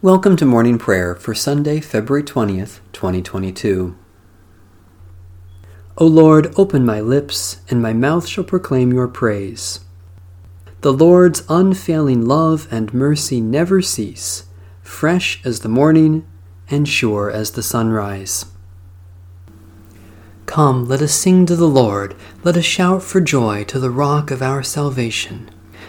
Welcome to morning prayer for Sunday, February 20th, 2022. O Lord, open my lips, and my mouth shall proclaim your praise. The Lord's unfailing love and mercy never cease, fresh as the morning and sure as the sunrise. Come, let us sing to the Lord, let us shout for joy to the rock of our salvation.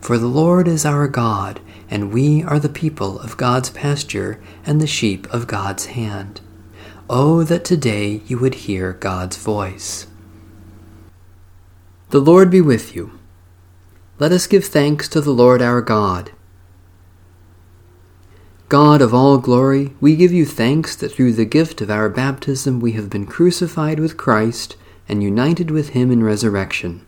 For the Lord is our God, and we are the people of God's pasture and the sheep of God's hand. Oh, that today you would hear God's voice. The Lord be with you. Let us give thanks to the Lord our God. God of all glory, we give you thanks that through the gift of our baptism we have been crucified with Christ and united with him in resurrection.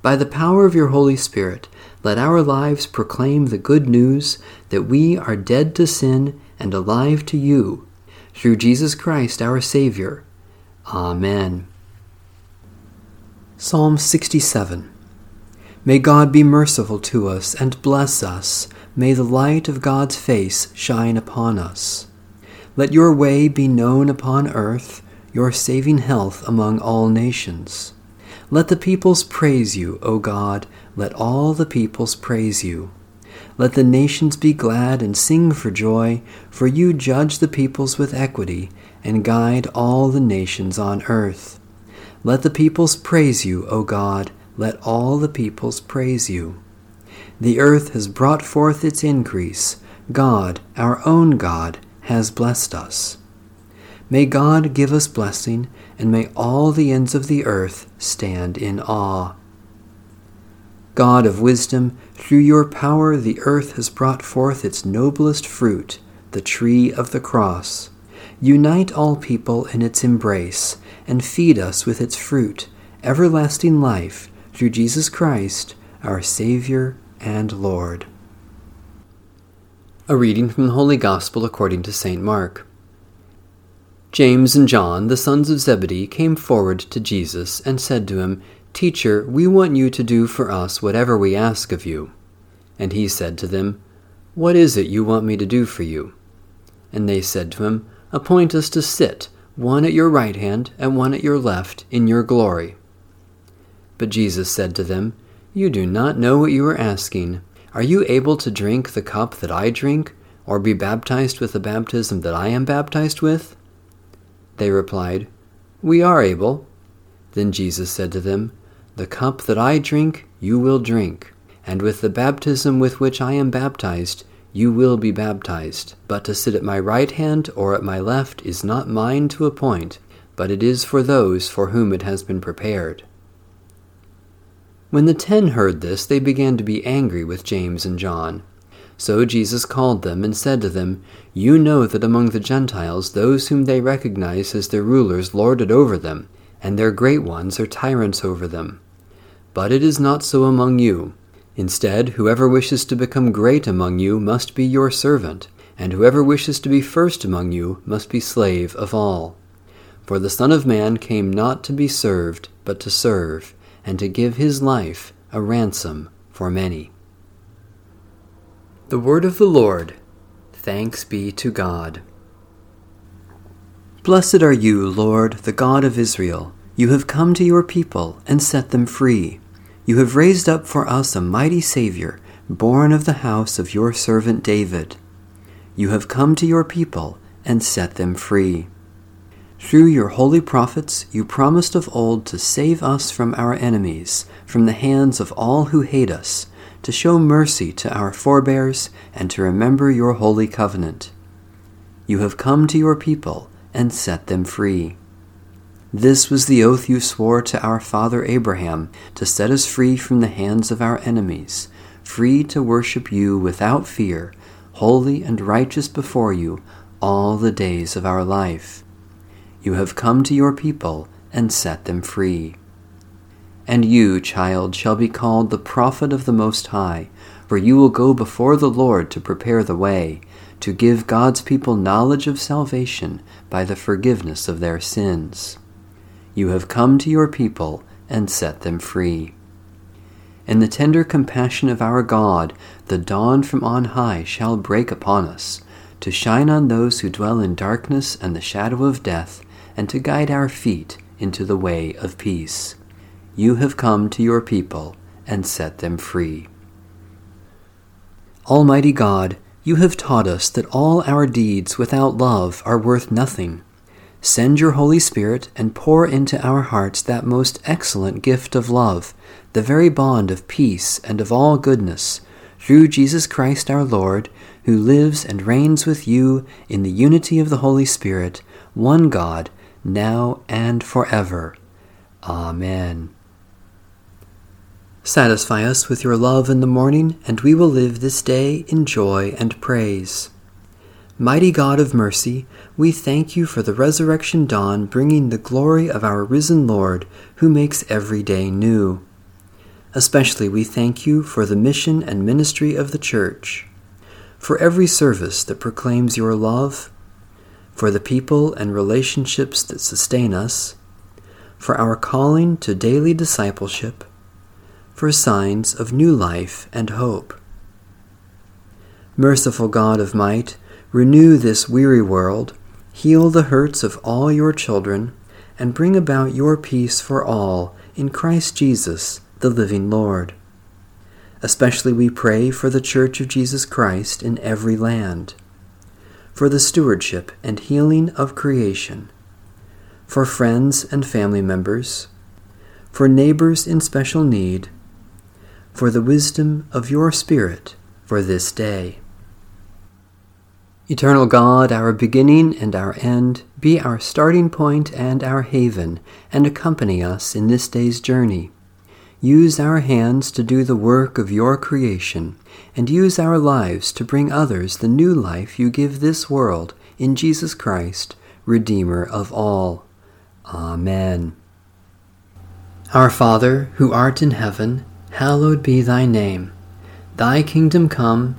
By the power of your Holy Spirit, let our lives proclaim the good news that we are dead to sin and alive to you, through Jesus Christ our Savior. Amen. Psalm 67 May God be merciful to us and bless us. May the light of God's face shine upon us. Let your way be known upon earth, your saving health among all nations. Let the peoples praise you, O God. Let all the peoples praise you. Let the nations be glad and sing for joy, for you judge the peoples with equity and guide all the nations on earth. Let the peoples praise you, O God. Let all the peoples praise you. The earth has brought forth its increase. God, our own God, has blessed us. May God give us blessing, and may all the ends of the earth stand in awe. God of wisdom, through your power the earth has brought forth its noblest fruit, the tree of the cross. Unite all people in its embrace, and feed us with its fruit, everlasting life, through Jesus Christ, our Savior and Lord. A reading from the Holy Gospel according to St. Mark. James and John, the sons of Zebedee, came forward to Jesus and said to him, Teacher, we want you to do for us whatever we ask of you. And he said to them, What is it you want me to do for you? And they said to him, Appoint us to sit, one at your right hand and one at your left, in your glory. But Jesus said to them, You do not know what you are asking. Are you able to drink the cup that I drink, or be baptized with the baptism that I am baptized with? They replied, We are able. Then Jesus said to them, The cup that I drink, you will drink, and with the baptism with which I am baptized, you will be baptized. But to sit at my right hand or at my left is not mine to appoint, but it is for those for whom it has been prepared. When the ten heard this, they began to be angry with James and John. So Jesus called them and said to them, You know that among the Gentiles those whom they recognize as their rulers lord it over them, and their great ones are tyrants over them. But it is not so among you. Instead, whoever wishes to become great among you must be your servant, and whoever wishes to be first among you must be slave of all. For the Son of Man came not to be served, but to serve, and to give his life a ransom for many. The Word of the Lord. Thanks be to God. Blessed are you, Lord, the God of Israel. You have come to your people and set them free. You have raised up for us a mighty Savior, born of the house of your servant David. You have come to your people and set them free. Through your holy prophets, you promised of old to save us from our enemies, from the hands of all who hate us to show mercy to our forebears, and to remember your holy covenant. You have come to your people and set them free. This was the oath you swore to our father Abraham to set us free from the hands of our enemies, free to worship you without fear, holy and righteous before you all the days of our life. You have come to your people and set them free. And you, child, shall be called the prophet of the Most High, for you will go before the Lord to prepare the way, to give God's people knowledge of salvation by the forgiveness of their sins. You have come to your people and set them free. In the tender compassion of our God, the dawn from on high shall break upon us, to shine on those who dwell in darkness and the shadow of death, and to guide our feet into the way of peace. You have come to your people and set them free. Almighty God, you have taught us that all our deeds without love are worth nothing. Send your Holy Spirit and pour into our hearts that most excellent gift of love, the very bond of peace and of all goodness, through Jesus Christ our Lord, who lives and reigns with you in the unity of the Holy Spirit, one God, now and forever. Amen. Satisfy us with your love in the morning, and we will live this day in joy and praise. Mighty God of mercy, we thank you for the resurrection dawn bringing the glory of our risen Lord, who makes every day new. Especially we thank you for the mission and ministry of the Church, for every service that proclaims your love, for the people and relationships that sustain us, for our calling to daily discipleship, for signs of new life and hope. Merciful God of might, Renew this weary world, heal the hurts of all your children, and bring about your peace for all in Christ Jesus, the living Lord. Especially we pray for the Church of Jesus Christ in every land, for the stewardship and healing of creation, for friends and family members, for neighbors in special need, for the wisdom of your Spirit for this day. Eternal God, our beginning and our end, be our starting point and our haven, and accompany us in this day's journey. Use our hands to do the work of your creation, and use our lives to bring others the new life you give this world in Jesus Christ, Redeemer of all. Amen. Our Father, who art in heaven, hallowed be thy name. Thy kingdom come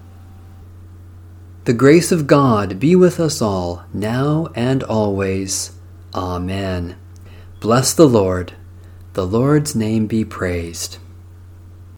The grace of God be with us all, now and always. Amen. Bless the Lord. The Lord's name be praised.